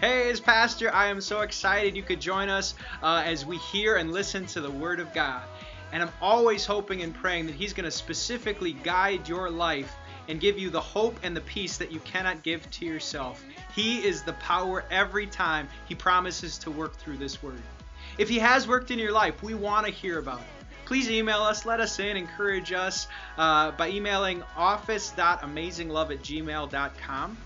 Hey, as pastor, I am so excited you could join us uh, as we hear and listen to the Word of God. And I'm always hoping and praying that He's going to specifically guide your life and give you the hope and the peace that you cannot give to yourself. He is the power every time He promises to work through this Word. If He has worked in your life, we want to hear about it. Please email us, let us in, encourage us uh, by emailing office.amazinglove at gmail.com.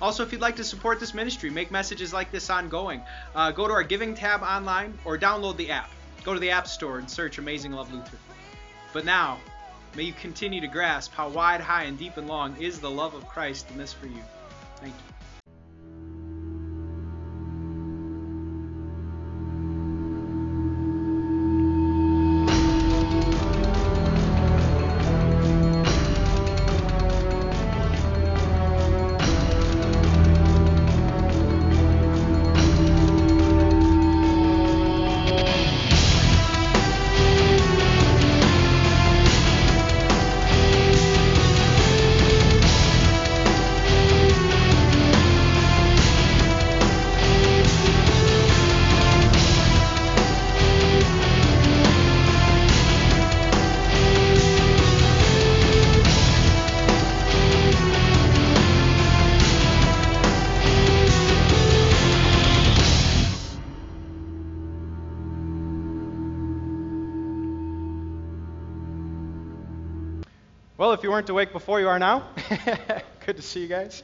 Also, if you'd like to support this ministry, make messages like this ongoing, uh, go to our giving tab online or download the app. Go to the App Store and search Amazing Love Lutheran. But now, may you continue to grasp how wide, high, and deep and long is the love of Christ in this for you. Thank you. If you weren't awake before, you are now. Good to see you guys.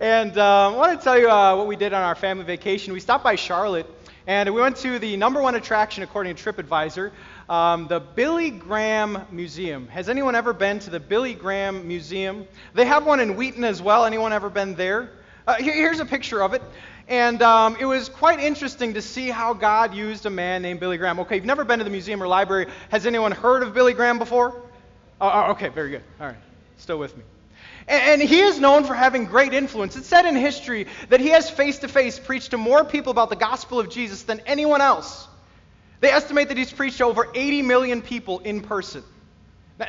And um, I want to tell you uh, what we did on our family vacation. We stopped by Charlotte, and we went to the number one attraction according to TripAdvisor, um, the Billy Graham Museum. Has anyone ever been to the Billy Graham Museum? They have one in Wheaton as well. Anyone ever been there? Uh, here, here's a picture of it. And um, it was quite interesting to see how God used a man named Billy Graham. Okay, you've never been to the museum or library. Has anyone heard of Billy Graham before? Oh, oh, okay, very good. All right, still with me. And, he is known for having great influence. It's said in history that he has face to face preached to more people about the gospel of Jesus than anyone else. They estimate that he's preached to over 80 million people in person.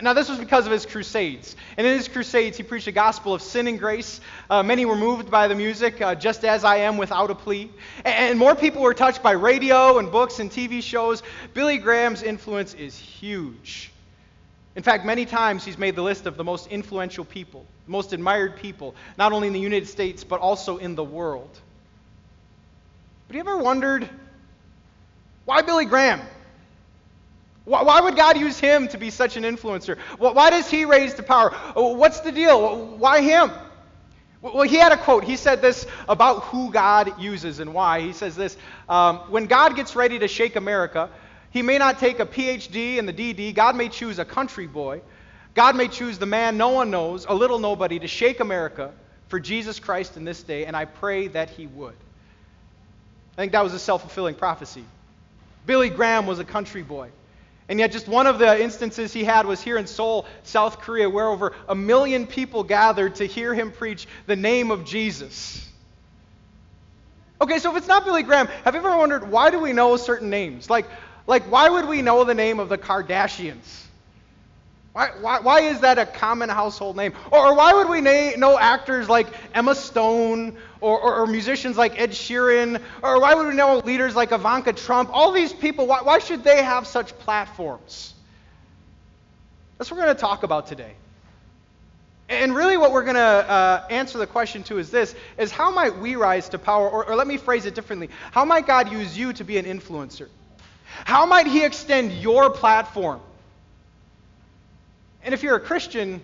Now, this was because of his crusades. And in his crusades, he preached a gospel of sin and grace. Uh, many were moved by the music, uh, just as I am without a plea. And more people were touched by radio and books and TV shows. Billy Graham's influence is huge. In fact, many times he's made the list of the most influential people, most admired people, not only in the United States, but also in the world. But have you ever wondered why Billy Graham? Why, would God use him to be such an influencer? Why does he raise to power? What's the deal? Why him? Well, he had a quote. He said this about who God uses and why. He says this um, When God gets ready to shake America, he may not take a PhD in the DD. God may choose a country boy. God may choose the man no one knows, a little nobody, to shake America for Jesus Christ in this day, and I pray that he would. I think that was a self fulfilling prophecy. Billy Graham was a country boy. And yet, just one of the instances he had was here in Seoul, South Korea, where over a million people gathered to hear him preach the name of Jesus. Okay, so if it's not Billy Graham, have you ever wondered why do we know certain names? Like, like, why would we know the name of the Kardashians? Why, why, why is that a common household name? Or, or why would we na- know actors like Emma Stone or, or, or, musicians like Ed Sheeran? Or why would we know leaders like Ivanka Trump? All these people, why, why should they have such platforms? That's what we're going to talk about today. And really, what we're going to uh, answer the question to is this: is how might we rise to power? Or, or let me phrase it differently: How might God use you to be an influencer? How might He extend your platform? And if you're a Christian,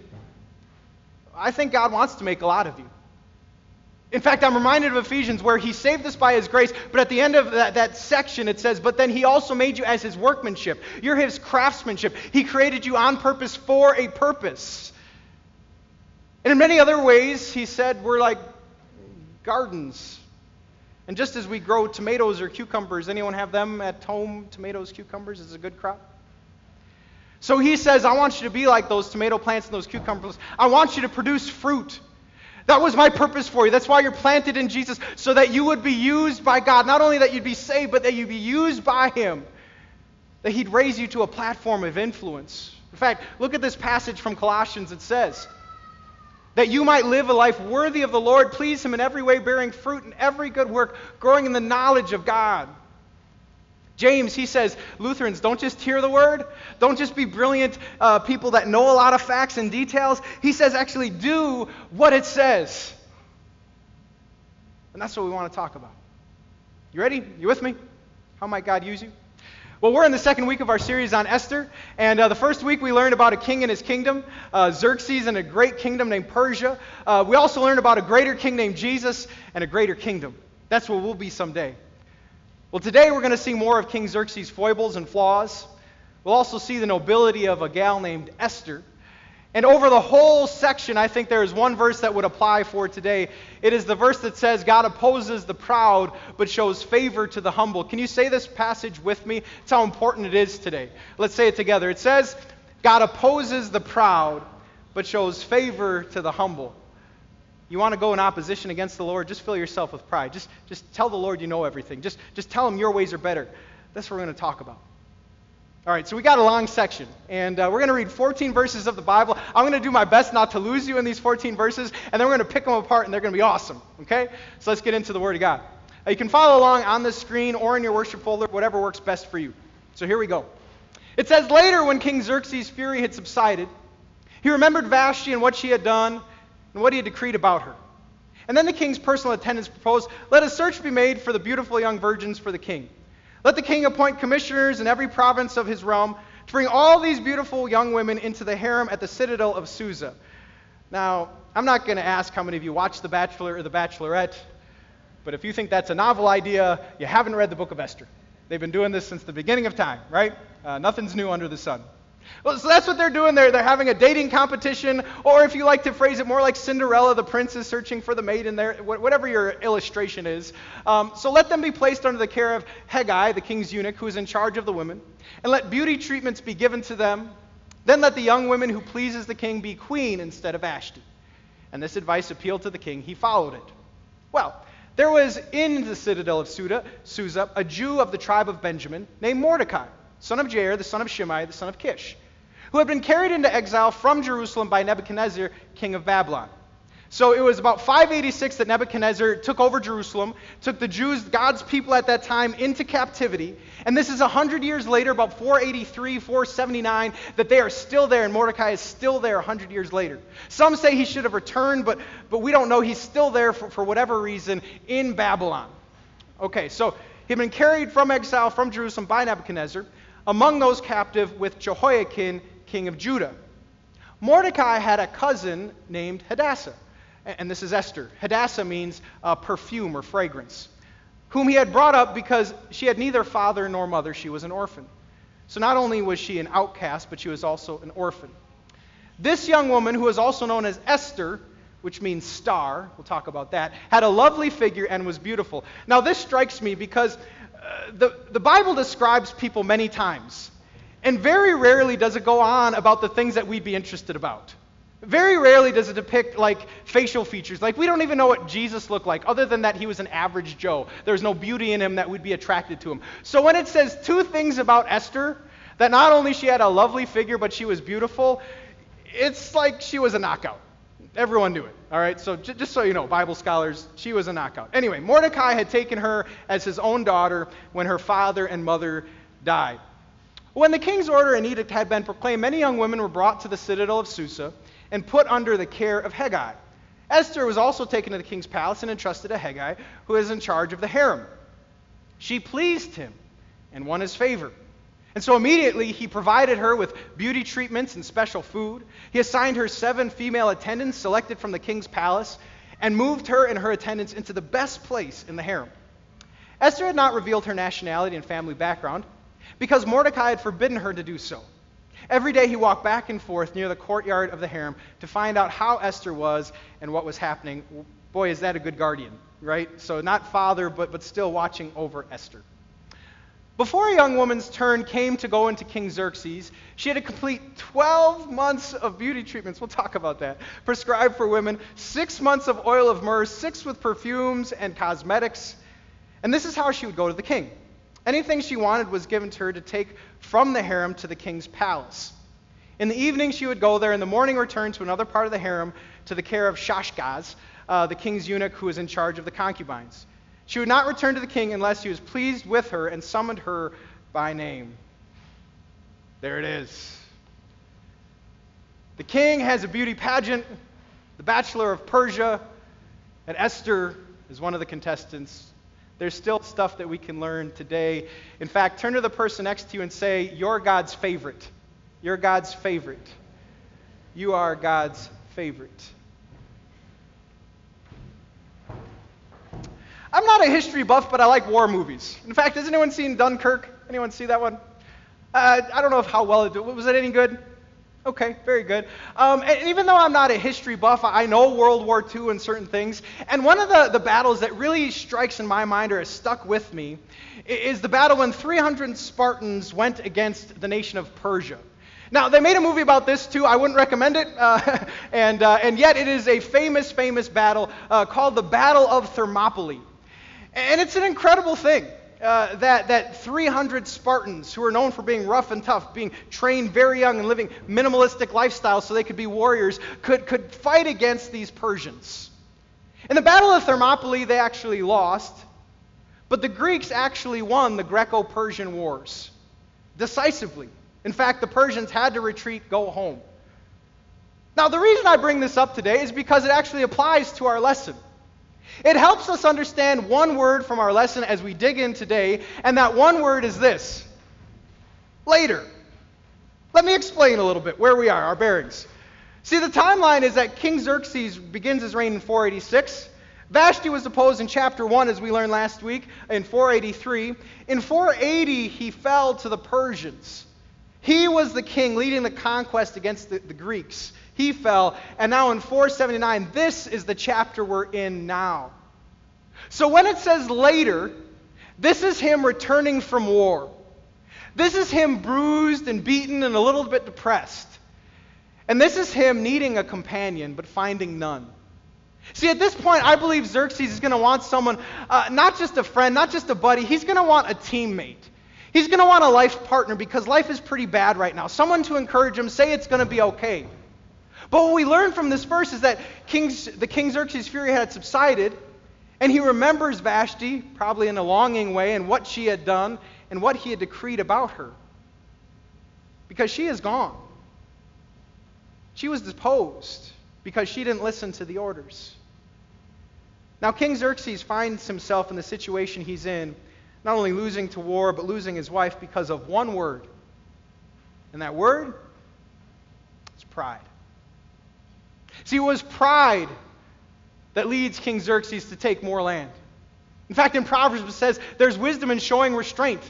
I think God wants to make a lot of you. In fact, I'm reminded of Ephesians where he saved us by his grace, but at the end of that, that, section it says, But then he also made you as his workmanship. You're his craftsmanship. He created you on purpose for a purpose. And in many other ways, he said, We're like gardens and just as we grow tomatoes or cucumbers, anyone have them at home? Tomatoes, cucumbers is a good crop. So he says, I want you to be like those tomato plants and those cucumbers. I want you to produce fruit. That was my purpose for you. That's why you're planted in Jesus, so that you would be used by God. Not only that you'd be saved, but that you'd be used by Him. That He'd raise you to a platform of influence. In fact, look at this passage from Colossians. It says, that you might live a life worthy of the Lord, please Him in every way, bearing fruit in every good work, growing in the knowledge of God. James, he says, Lutherans, don't just hear the word. Don't just be brilliant uh, people that know a lot of facts and details. He says, actually do what it says. And that's what we want to talk about. You ready? You with me? How might God use you? Well, we're in the second week of our series on Esther, and uh, the first week we learned about a king and his kingdom, uh, Xerxes and a great kingdom named Persia. Uh, we also learned about a greater king named Jesus and a greater kingdom. That's what we'll be someday. Well, today we're going to see more of King Xerxes' foibles and flaws. We'll also see the nobility of a gal named Esther. And over the whole section, I think there is one verse that would apply for today. It is the verse that says, God opposes the proud, but shows favor to the humble. Can you say this passage with me? It's how important it is today. Let's say it together. It says, God opposes the proud, but shows favor to the humble. You want to go in opposition against the Lord? Just fill yourself with pride. Just, just tell the Lord you know everything. Just, just tell him your ways are better. That's what we're going to talk about. All right, so we got a long section, and uh, we're going to read 14 verses of the Bible. I'm going to do my best not to lose you in these 14 verses, and then we're going to pick them apart, and they're going to be awesome. Okay? So let's get into the Word of God. Uh, you can follow along on the screen or in your worship folder, whatever works best for you. So here we go. It says, Later, when King Xerxes' fury had subsided, he remembered Vashti and what she had done and what he had decreed about her. And then the king's personal attendants proposed, Let a search be made for the beautiful young virgins for the king. Let the king appoint commissioners in every province of his realm to bring all these beautiful young women into the harem at the citadel of Susa. Now, I'm not going to ask how many of you watch The Bachelor or The Bachelorette, but if you think that's a novel idea, you haven't read the book of Esther. They've been doing this since the beginning of time, right? Uh, nothing's new under the sun. Well, so that's what they're doing there. They're having a dating competition, or if you like to phrase it more like Cinderella, the prince is searching for the maiden there, whatever your illustration is. Um, so let them be placed under the care of Hegai, the king's eunuch, who is in charge of the women, and let beauty treatments be given to them. Then let the young woman who pleases the king be queen instead of Vashti. And this advice appealed to the king. He followed it. Well, there was in the citadel of Suda, Susa a Jew of the tribe of Benjamin named Mordecai, son of Jair, the son of Shimei, the son of Kish who had been carried into exile from Jerusalem by Nebuchadnezzar, king of Babylon. So it was about 586 that Nebuchadnezzar took over Jerusalem, took the Jews, God's people at that time, into captivity. And this is 100 years later, about 483, 479, that they are still there, and Mordecai is still there 100 years later. Some say he should have returned, but, but we don't know. He's still there for, for whatever reason in Babylon. Okay, so he'd been carried from exile from Jerusalem by Nebuchadnezzar. Among those captive with Jehoiachin, king of Judah. Mordecai had a cousin named Hadassah, and this is Esther. Hadassah means uh, perfume or fragrance, whom he had brought up because she had neither father nor mother. She was an orphan. So not only was she an outcast, but she was also an orphan. This young woman, who was also known as Esther, which means star, we'll talk about that, had a lovely figure and was beautiful. Now, this strikes me because the, the Bible describes people many times. And very rarely does it go on about the things that we'd be interested about. Very rarely does it depict like facial features. Like we don't even know what Jesus looked like, other than that he was an average Joe. There's no beauty in him that would be attracted to him. So when it says two things about Esther, that not only she had a lovely figure, but she was beautiful, it's like she was a knockout. Everyone knew it. All right, so j- just so you know, Bible scholars, she was a knockout. Anyway, Mordecai had taken her as his own daughter when her father and mother died. When the king's order and edict had been proclaimed, many young women were brought to the citadel of Susa and put under the care of Hegai. Esther was also taken to the king's palace and entrusted to Hegai, who is in charge of the harem. She pleased him and won his favor. And so immediately he provided her with beauty treatments and special food. He assigned her seven female attendants selected from the king's palace and moved her and her attendants into the best place in the harem. Esther had not revealed her nationality and family background because Mordecai had forbidden her to do so. Every day he walked back and forth near the courtyard of the harem to find out how Esther was and what was happening. Boy, is that a good guardian, right? So not father, but, but still watching over Esther. Before a young woman's turn came to go into King Xerxes, she had to complete 12 months of beauty treatments. We'll talk about that. Prescribed for women, six months of oil of myrrh, six with perfumes and cosmetics. And this is how she would go to the king. Anything she wanted was given to her to take from the harem to the king's palace. In the evening, she would go there. In the morning, return to another part of the harem to the care of Shashgaz, uh, the king's eunuch who was in charge of the concubines. She would not return to the king unless he was pleased with her and summoned her by name. There it is. The king has a beauty pageant, the Bachelor of Persia, and Esther is one of the contestants. There's still stuff that we can learn today. In fact, turn to the person next to you and say, You're God's favorite. You're God's favorite. You are God's favorite. I'm not a history buff, but I like war movies. In fact, has anyone seen Dunkirk? Anyone see that one? Uh, I don't know how well it did. Was it any good? Okay, very good. Um, and even though I'm not a history buff, I know World War II and certain things. And one of the, the battles that really strikes in my mind or has stuck with me is the battle when 300 Spartans went against the nation of Persia. Now, they made a movie about this too. I wouldn't recommend it. Uh, and, uh, and yet, it is a famous, famous battle uh, called the Battle of Thermopylae. And it's an incredible thing. Uh, that, that 300 Spartans who are known for being rough and tough, being trained very young and living minimalistic lifestyles so they could be warriors, could, could fight against these Persians. In the Battle of Thermopylae, they actually lost, but the Greeks actually won the Greco Persian Wars decisively. In fact, the Persians had to retreat, go home. Now, the reason I bring this up today is because it actually applies to our lesson. It helps us understand one word from our lesson as we dig in today, and that one word is this later. Let me explain a little bit where we are, our bearings. See, the timeline is that King Xerxes begins his reign in 486. Vashti was deposed in chapter 1, as we learned last week, in 483. In 480, he fell to the Persians. He was the king leading the conquest against the, the Greeks. He fell. And now in 479, this is the chapter we're in now. So when it says later, this is him returning from war. This is him bruised and beaten and a little bit depressed. And this is him needing a companion but finding none. See, at this point, I believe Xerxes is going to want someone, uh, not just a friend, not just a buddy, he's going to want a teammate. He's going to want a life partner because life is pretty bad right now. Someone to encourage him, say it's going to be okay. But what we learn from this verse is that King's, the King Xerxes' fury had subsided, and he remembers Vashti, probably in a longing way, and what she had done and what he had decreed about her. Because she is gone. She was deposed because she didn't listen to the orders. Now, King Xerxes finds himself in the situation he's in, not only losing to war, but losing his wife because of one word. And that word is pride. See, it was pride that leads King Xerxes to take more land. In fact, in Proverbs it says there's wisdom in showing restraint,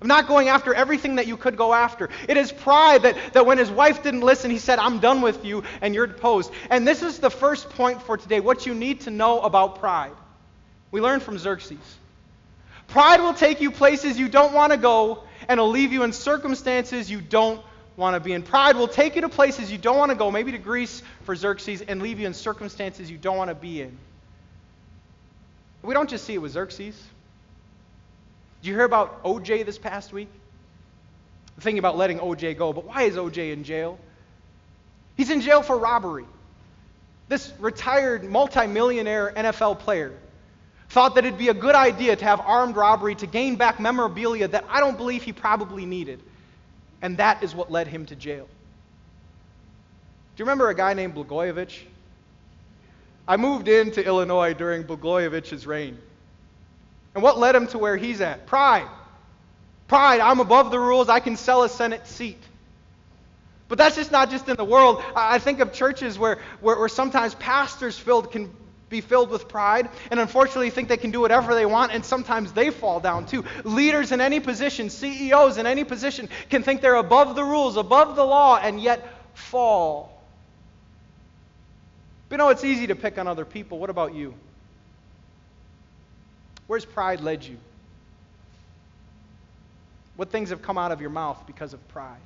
of not going after everything that you could go after. It is pride that, that when his wife didn't listen, he said, I'm done with you, and you're deposed. And this is the first point for today what you need to know about pride. We learn from Xerxes. Pride will take you places you don't want to go, and it will leave you in circumstances you don't want to be in. Pride will take you to places you don't want to go, maybe to Greece for Xerxes, and leave you in circumstances you don't want to be in. We don't just see it with Xerxes. Did you hear about OJ this past week? The thing about letting OJ go, but why is OJ in jail? He's in jail for robbery. This retired multimillionaire NFL player thought that it'd be a good idea to have armed robbery to gain back memorabilia that I don't believe he probably needed. And that is what led him to jail. Do you remember a guy named Blagojevich? I moved into Illinois during Blagojevich's reign. And what led him to where he's at? Pride. Pride. I'm above the rules. I can sell a Senate seat. But that's just not just in the world. I think of churches where, where, where sometimes pastors filled can be filled with pride and unfortunately think they can do whatever they want and sometimes they fall down too. Leaders in any position, CEOs in any position can think they're above the rules, above the law and yet fall. But you know, it's easy to pick on other people. What about you? Where's pride led you? What things have come out of your mouth because of pride?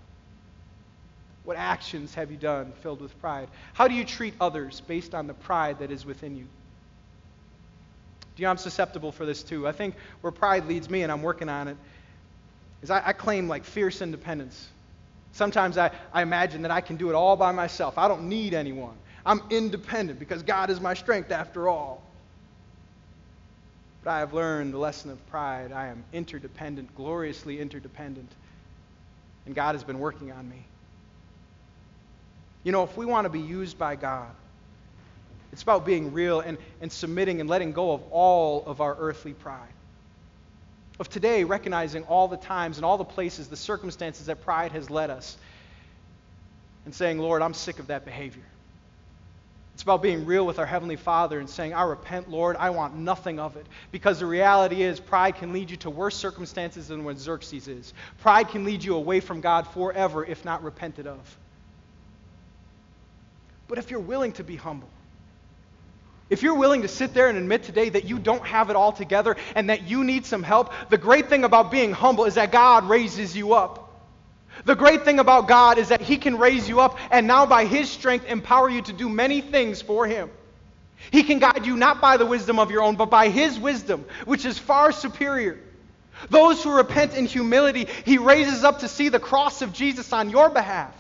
What actions have you done filled with pride? How do you treat others based on the pride that is within you? Do you know I'm susceptible for this too? I think where pride leads me, and I'm working on it, is I, I claim like fierce independence. Sometimes I, I imagine that I can do it all by myself. I don't need anyone. I'm independent because God is my strength after all. But I have learned the lesson of pride. I am interdependent, gloriously interdependent. And God has been working on me. You know, if we want to be used by God, it's about being real and, and submitting and letting go of all of our earthly pride. Of today, recognizing all the times and all the places, the circumstances that pride has led us, and saying, Lord, I'm sick of that behavior. It's about being real with our Heavenly Father and saying, I repent, Lord, I want nothing of it. Because the reality is, pride can lead you to worse circumstances than what Xerxes is. Pride can lead you away from God forever if not repented of. But if you're willing to be humble, if you're willing to sit there and admit today that you don't have it all together and that you need some help, the great thing about being humble is that God raises you up. The great thing about God is that He can raise you up and now by His strength empower you to do many things for Him. He can guide you not by the wisdom of your own, but by His wisdom, which is far superior. Those who repent in humility, He raises up to see the cross of Jesus on your behalf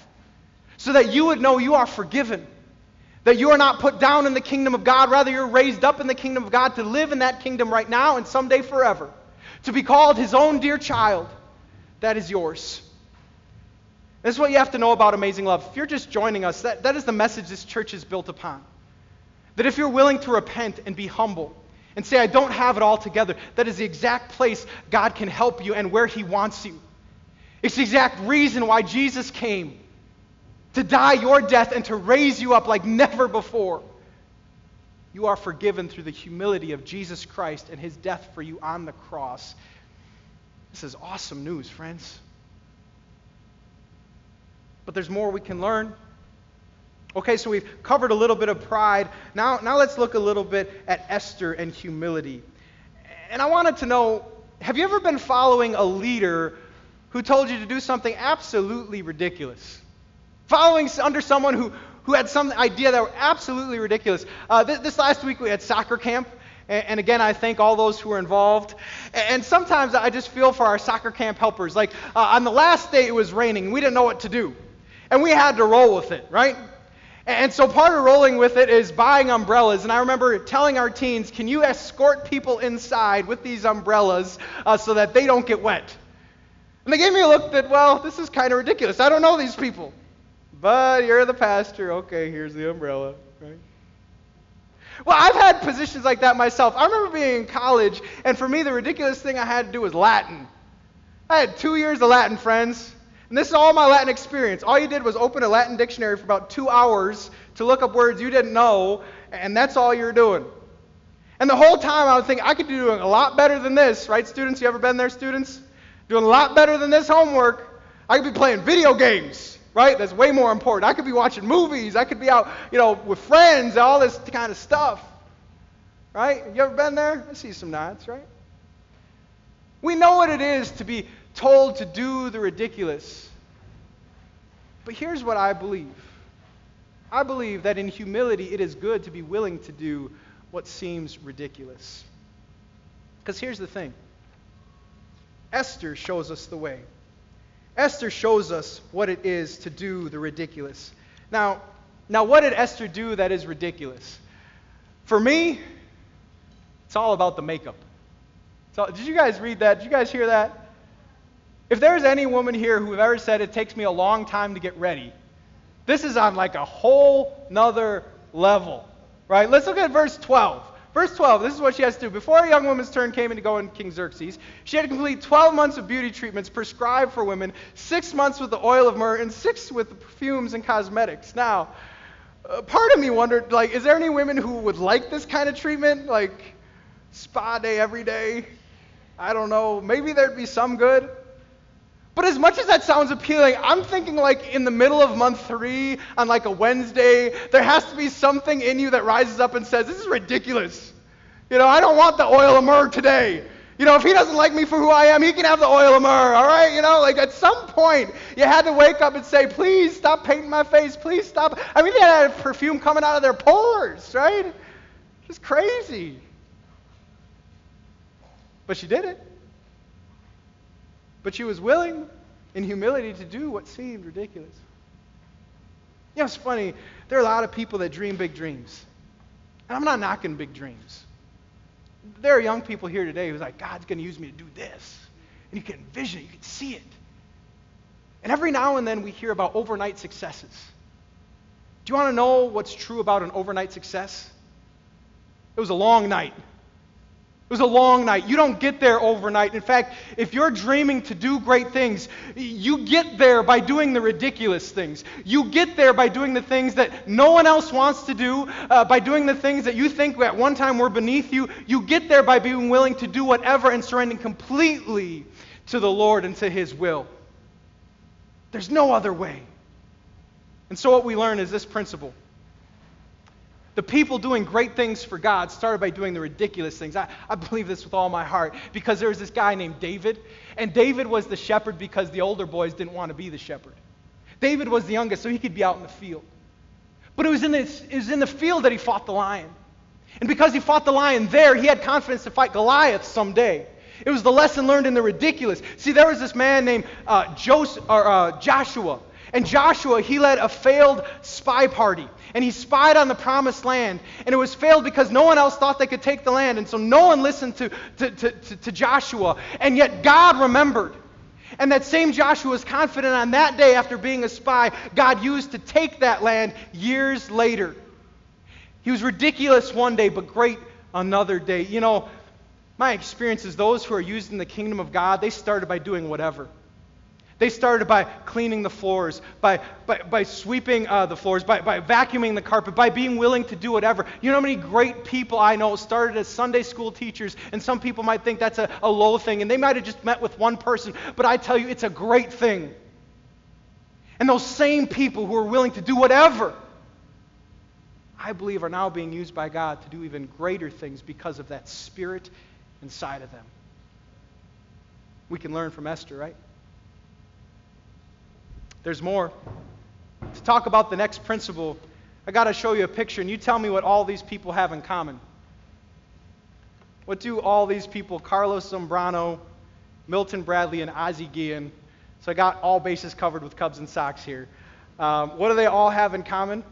so that you would know you are forgiven that you are not put down in the kingdom of God, rather, you're raised up in the kingdom of God to live in that kingdom right now and someday forever. To be called his own dear child. That is yours. This is what you have to know about amazing love. If you're just joining us, that, that is the message this church is built upon. That if you're willing to repent and be humble and say, I don't have it all together, that is the exact place God can help you and where he wants you. It's the exact reason why Jesus came to die your death and to raise you up like never before. You are forgiven through the humility of Jesus Christ and his death for you on the cross. This is awesome news, friends. But there's more we can learn. Okay, so we've covered a little bit of pride. Now, now let's look a little bit at Esther and humility. And I wanted to know have you ever been following a leader who told you to do something absolutely ridiculous? Following under someone who, who had some idea that were absolutely ridiculous. Uh, this, this, last week we had soccer camp. And, and, again, I thank all those who were involved. And, and sometimes I just feel for our soccer camp helpers. Like uh, on the last day, it was raining. We didn't know what to do. And we had to roll with it, right? And so part of rolling with it is buying umbrellas. And I remember telling our teens, can you escort people inside with these umbrellas uh, so that they don't get wet? And they gave me a look that, well, this is kind of ridiculous. I don't know these people. But you're the pastor. Okay, here's the umbrella, right? Well, I've had positions like that myself. I remember being in college, and for me, the ridiculous thing I had to do was Latin. I had two years of Latin, friends. And this is all my Latin experience. All you did was open a Latin dictionary for about two hours to look up words you didn't know, and that's all you're doing. And the whole time I was thinking, I could be doing a lot better than this, right, students? You ever been there, students? Doing a lot better than this homework. I could be playing video games right? That's way more important. I could be watching movies. I could be out, you know, with friends, all this kind of stuff. Right? You ever been there? I see some nods, right? We know what it is to be told to do the ridiculous. But here's what I believe I believe that in humility, it is good to be willing to do what seems ridiculous. Because here's the thing Esther shows us the way. Esther shows us what it is to do the ridiculous. Now, now what did Esther do that is ridiculous? For me, it's all about the makeup. So, did you guys read that? Did you guys hear that? If there's any woman here who ever said it takes me a long time to get ready, this is on like a whole nother level, right? Let's look at verse 12. Verse 12, this is what she has to do. Before a young woman's turn came to go in King Xerxes, she had to complete 12 months of beauty treatments prescribed for women, six months with the oil of myrrh, and six with the perfumes and cosmetics. Now, uh, part of me wondered, like, is there any women who would like this kind of treatment? Like, spa day every day? I don't know. Maybe there'd be some good. But as much as that sounds appealing, I'm thinking like in the middle of month three on like a Wednesday, there has to be something in you that rises up and says, This is ridiculous. You know, I don't want the oil of myrrh today. You know, if he doesn't like me for who I am, he can have the oil of myrrh, all right? You know, like at some point, you had to wake up and say, please stop painting my face, please stop. I mean, they had perfume coming out of their pores, right? Just crazy. But she did it. But she was willing. in humility to do what seemed ridiculous. You know, it's funny. There are a lot of people that dream big dreams. And I'm not knocking big dreams. There are young people here today who's like, God's going to use me to do this. And you can envision it, you can see it. And every now and then we hear about overnight successes. Do you want to know what's true about an overnight success? It was a long night. It was a long night. You don't get there overnight. In fact, if you're dreaming to do great things, you get there by doing the ridiculous things. You get there by doing the things that no one else wants to do, uh, by doing the things that you think at one time were beneath you. You get there by being willing to do whatever and surrendering completely to the Lord and to His will. There's no other way. And so, what we learn is this principle the people doing great things for God started by doing the ridiculous things. I, I believe this with all my heart because there was this guy named David, and David was the shepherd because the older boys didn't want to be the shepherd. David was the youngest, so he could be out in the field. But it was in, this, it was in the field that he fought the lion. And because he fought the lion there, he had confidence to fight Goliath someday. It was the lesson learned in the ridiculous. See, there was this man named uh, Joseph, or, uh, Joshua. And Joshua, he led a failed spy party and he spied on the promised land. And it was failed because no one else thought they could take the land. And so no one listened to, to, to, to, to Joshua. And yet God remembered. And that same Joshua was confident on that day after being a spy, God used to take that land years later. He was ridiculous one day, but great another day. You know, my experience is those who are used in the kingdom of God, they started by doing whatever. They started by cleaning the floors, by, by, by sweeping uh, the floors, by, by vacuuming the carpet, by being willing to do whatever. You know how many great people I know started as Sunday school teachers, and some people might think that's a, a low thing, and they might have just met with one person, but I tell you, it's a great thing. And those same people who are willing to do whatever, I believe, are now being used by God to do even greater things because of that spirit inside of them. We can learn from Esther, right? There's more. To talk about the next principle, I got to show you a picture, and you tell me what all these people have in common. What do all these people, Carlos Zambrano, Milton Bradley, and Ozzie Guillen, so I got all bases covered with Cubs and Sox here. Um, what do they all have in common?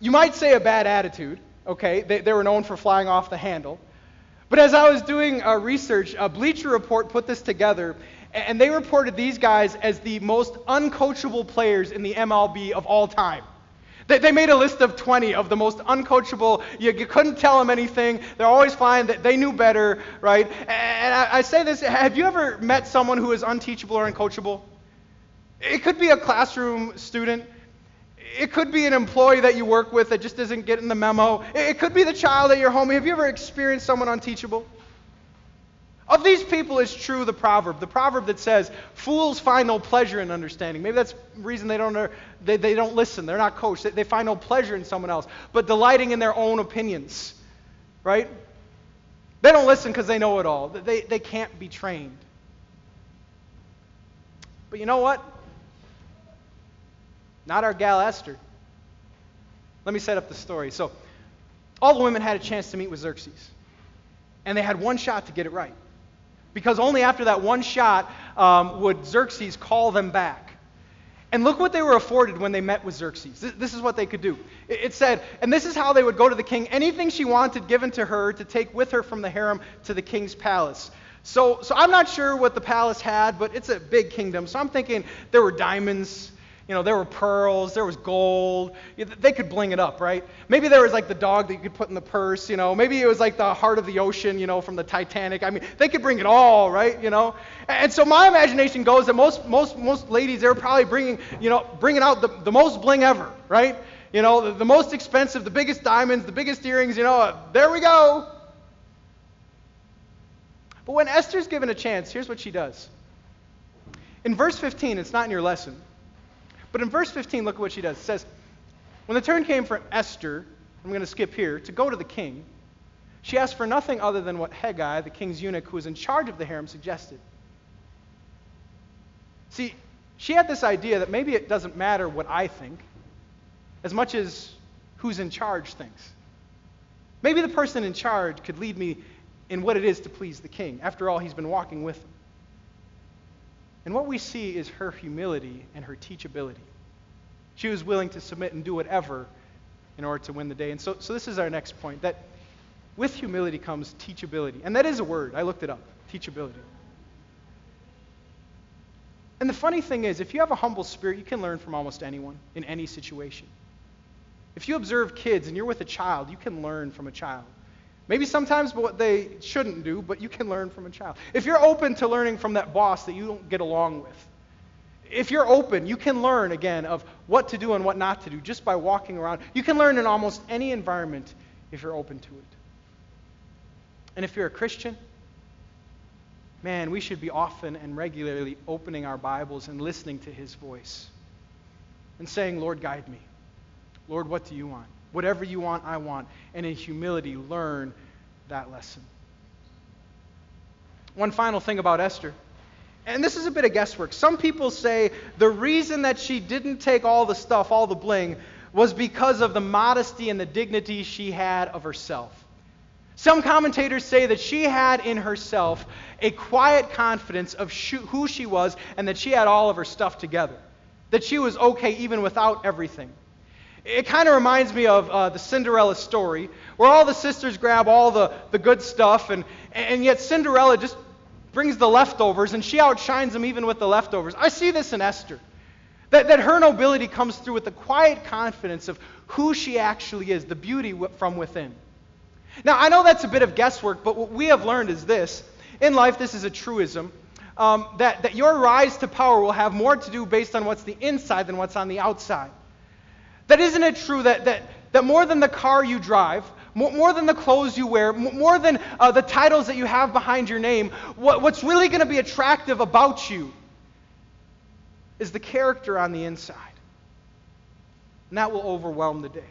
You might say a bad attitude, okay? They, they were known for flying off the handle. But as I was doing uh, research, a Bleacher Report put this together, and they reported these guys as the most uncoachable players in the MLB of all time. They, made a list of 20 of the most uncoachable. You, you couldn't tell them anything. They're always fine. That they knew better, right? And I, I say this: Have you ever met someone who is unteachable or uncoachable? It could be a classroom student. It could be an employee that you work with that just isn't getting the memo. It could be the child at your home. Have you ever experienced someone unteachable? Of these people is true the proverb, the proverb that says, fools find no pleasure in understanding. Maybe that's the reason they don't, they, they don't listen. They're not coached. They, they find no pleasure in someone else, but delighting in their own opinions, right? They don't listen because they know it all. They, they can't be trained. But you know what? Not our gal Esther. Let me set up the story. So, all the women had a chance to meet with Xerxes, and they had one shot to get it right because only after that one shot um, would Xerxes call them back. And look what they were afforded when they met with Xerxes. This is what they could do. It said, and this is how they would go to the king anything she wanted given to her to take with her from the harem to the king's palace. So, so I'm not sure what the palace had, but it's a big kingdom. So I'm thinking there were diamonds, you know, there were pearls, there was gold. They could bling it up, right? Maybe there was like the dog that you could put in the purse, you know. Maybe it was like the heart of the ocean, you know, from the Titanic. I mean, they could bring it all, right? You know. And so my imagination goes that most most most ladies they were probably bringing, you know, bringing out the, the most bling ever, right? You know, the, the most expensive, the biggest diamonds, the biggest earrings. You know, uh, there we go. But when Esther's given a chance, here's what she does. In verse 15, it's not in your lesson. But in verse 15, look at what she does. It says, When the turn came for Esther, I'm going to skip here, to go to the king, she asked for nothing other than what Hegai, the king's eunuch who was in charge of the harem, suggested. See, she had this idea that maybe it doesn't matter what I think as much as who's in charge thinks. Maybe the person in charge could lead me in what it is to please the king. After all, he's been walking with him. And what we see is her humility and her teachability. She was willing to submit and do whatever in order to win the day. And so, so this is our next point that with humility comes teachability. And that is a word. I looked it up teachability. And the funny thing is, if you have a humble spirit, you can learn from almost anyone in any situation. If you observe kids and you're with a child, you can learn from a child. Maybe sometimes what they shouldn't do, but you can learn from a child. If you're open to learning from that boss that you don't get along with, if you're open, you can learn again of what to do and what not to do just by walking around. You can learn in almost any environment if you're open to it. And if you're a Christian, man, we should be often and regularly opening our Bibles and listening to His voice and saying, Lord, guide me. Lord, what do you want? Whatever you want, I want. And in humility, learn that lesson. One final thing about Esther. And this is a bit of guesswork. Some people say the reason that she didn't take all the stuff, all the bling, was because of the modesty and the dignity she had of herself. Some commentators say that she had in herself a quiet confidence of who she was and that she had all of her stuff together, that she was okay even without everything. It kind of reminds me of uh, the Cinderella story, where all the sisters grab all the, the good stuff, and, and yet Cinderella just brings the leftovers, and she outshines them even with the leftovers. I see this in Esther. That, that her nobility comes through with the quiet confidence of who she actually is, the beauty from within. Now, I know that's a bit of guesswork, but what we have learned is this. In life, this is a truism. Um, that, that your rise to power will have more to do based on what's the inside than what's on the outside. That isn't it true that, that, that more than the car you drive, more, more than the clothes you wear, more than uh, the titles that you have behind your name, what, what's really going to be attractive about you is the character on the inside. And that will overwhelm the day.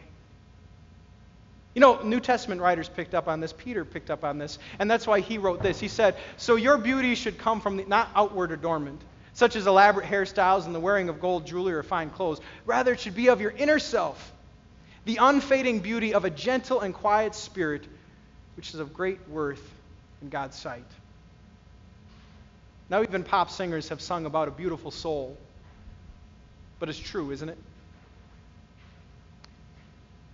You know, New Testament writers picked up on this. Peter picked up on this. And that's why he wrote this. He said, So your beauty should come from the, not outward adornment, such as elaborate hairstyles and the wearing of gold jewelry or fine clothes. Rather, it should be of your inner self, the unfading beauty of a gentle and quiet spirit, which is of great worth in God's sight. Now, even pop singers have sung about a beautiful soul. But it's true, isn't it?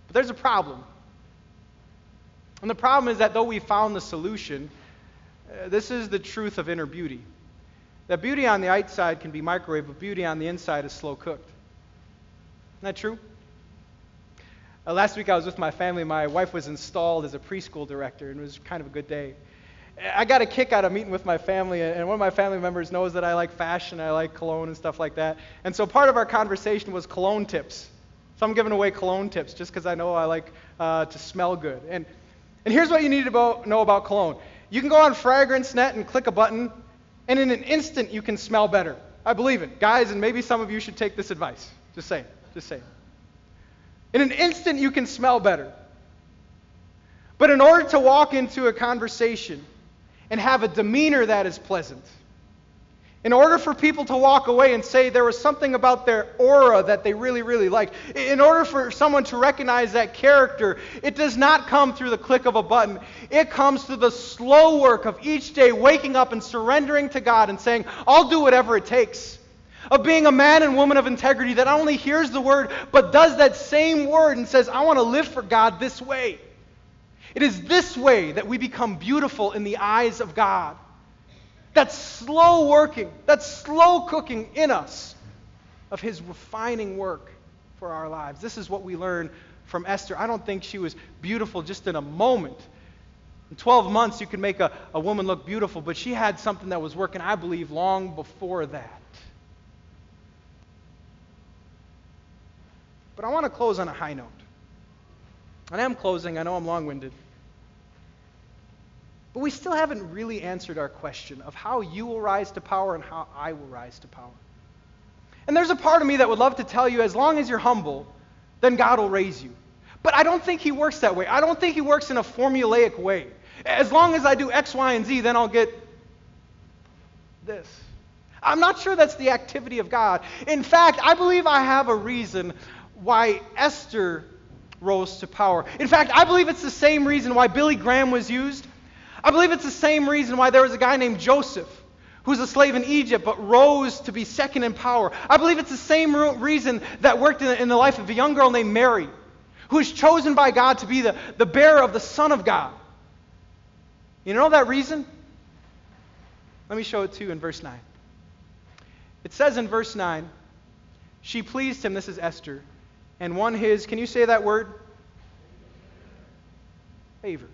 But there's a problem. And the problem is that though we found the solution, uh, this is the truth of inner beauty. That beauty on the outside can be microwave, but beauty on the inside is slow cooked. Isn't that true? Uh, last week I was with my family. My wife was installed as a preschool director, and it was kind of a good day. I got a kick out of meeting with my family, and one of my family members knows that I like fashion, I like cologne and stuff like that. And so part of our conversation was cologne tips. So I'm giving away cologne tips just because I know I like uh, to smell good. And and here's what you need to know about cologne you can go on FragranceNet and click a button, and in an instant you can smell better. I believe it. Guys, and maybe some of you should take this advice. Just saying. Just saying. In an instant you can smell better. But in order to walk into a conversation and have a demeanor that is pleasant, in order for people to walk away and say there was something about their aura that they really, really liked, in order for someone to recognize that character, it does not come through the click of a button. It comes through the slow work of each day waking up and surrendering to God and saying, I'll do whatever it takes. Of being a man and woman of integrity that not only hears the word, but does that same word and says, I want to live for God this way. It is this way that we become beautiful in the eyes of God. That's slow working, that's slow cooking in us of his refining work for our lives. This is what we learn from Esther. I don't think she was beautiful just in a moment. In 12 months, you can make a, a woman look beautiful, but she had something that was working, I believe, long before that. But I want to close on a high note. And I am closing, I know I'm long winded. But we still haven't really answered our question of how you will rise to power and how I will rise to power. And there's a part of me that would love to tell you as long as you're humble, then God will raise you. But I don't think He works that way. I don't think He works in a formulaic way. As long as I do X, Y, and Z, then I'll get this. I'm not sure that's the activity of God. In fact, I believe I have a reason why Esther rose to power. In fact, I believe it's the same reason why Billy Graham was used I believe it's the same reason why there was a guy named Joseph who's a slave in Egypt but rose to be second in power. I believe it's the same reason that worked in the, in the life of a young girl named Mary, who was chosen by God to be the, the bearer of the Son of God. You know that reason? Let me show it to you in verse 9. It says in verse 9, she pleased him, this is Esther, and won his, can you say that word? Favor.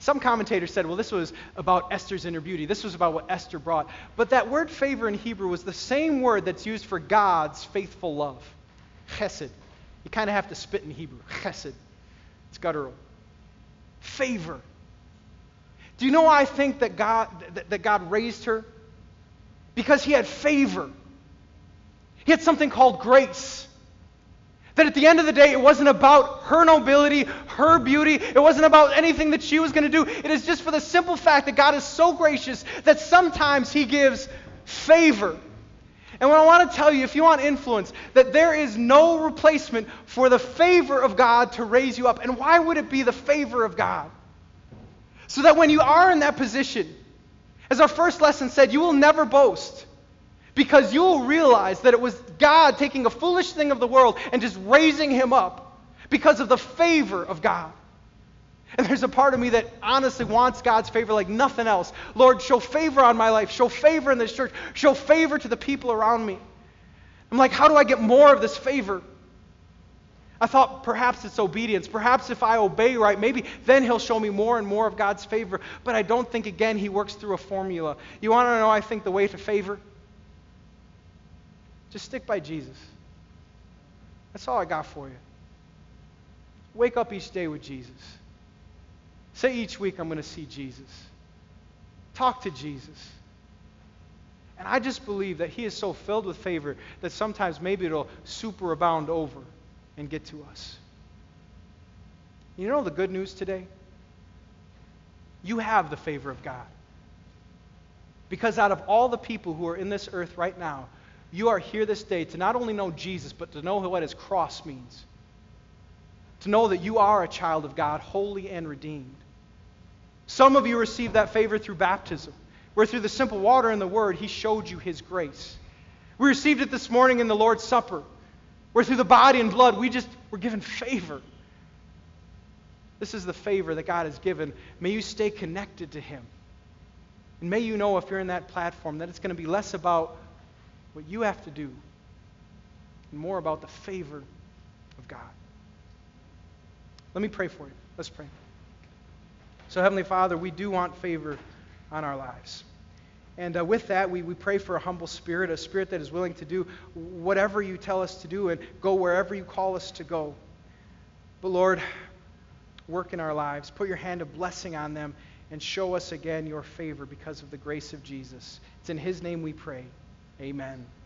Some commentators said, well, this was about Esther's inner beauty. This was about what Esther brought. But that word favor in Hebrew was the same word that's used for God's faithful love. Chesed. You kind of have to spit in Hebrew. Chesed. It's guttural. Favor. Do you know why I think that God, that, that God raised her? Because he had favor. He had something called grace. That at the end of the day, it wasn't about her nobility, her beauty. It wasn't about anything that she was going to do. It is just for the simple fact that God is so gracious that sometimes He gives favor. And what I want to tell you, if you want influence, that there is no replacement for the favor of God to raise you up. And why would it be the favor of God? So that when you are in that position, as our first lesson said, you will never boast. Because you will realize that it was God taking a foolish thing of the world and just raising him up because of the favor of God. And there's a part of me that honestly wants God's favor like nothing else. Lord, show favor on my life. Show favor in this church. Show favor to the people around me. I'm like, how do I get more of this favor? I thought perhaps it's obedience. Perhaps if I obey right, maybe then he'll show me more and more of God's favor. But I don't think, again, he works through a formula. You want to know, I think, the way to favor? Just stick by Jesus. That's all I got for you. Wake up each day with Jesus. Say each week, I'm going to see Jesus. Talk to Jesus. And I just believe that He is so filled with favor that sometimes maybe it'll superabound over and get to us. You know the good news today? You have the favor of God. Because out of all the people who are in this earth right now, you are here this day to not only know Jesus, but to know what his cross means. To know that you are a child of God, holy and redeemed. Some of you received that favor through baptism, where through the simple water and the word, he showed you his grace. We received it this morning in the Lord's Supper, where through the body and blood, we just were given favor. This is the favor that God has given. May you stay connected to him. And may you know if you're in that platform that it's going to be less about what you have to do, and more about the favor of God. Let me pray for you. Let's pray. So, Heavenly Father, we do want favor on our lives. And uh, with that, we, we pray for a humble spirit, a spirit that is willing to do whatever you tell us to do and go wherever you call us to go. But Lord, work in our lives. Put your hand of blessing on them and show us again your favor because of the grace of Jesus. It's in His name we pray. Amen.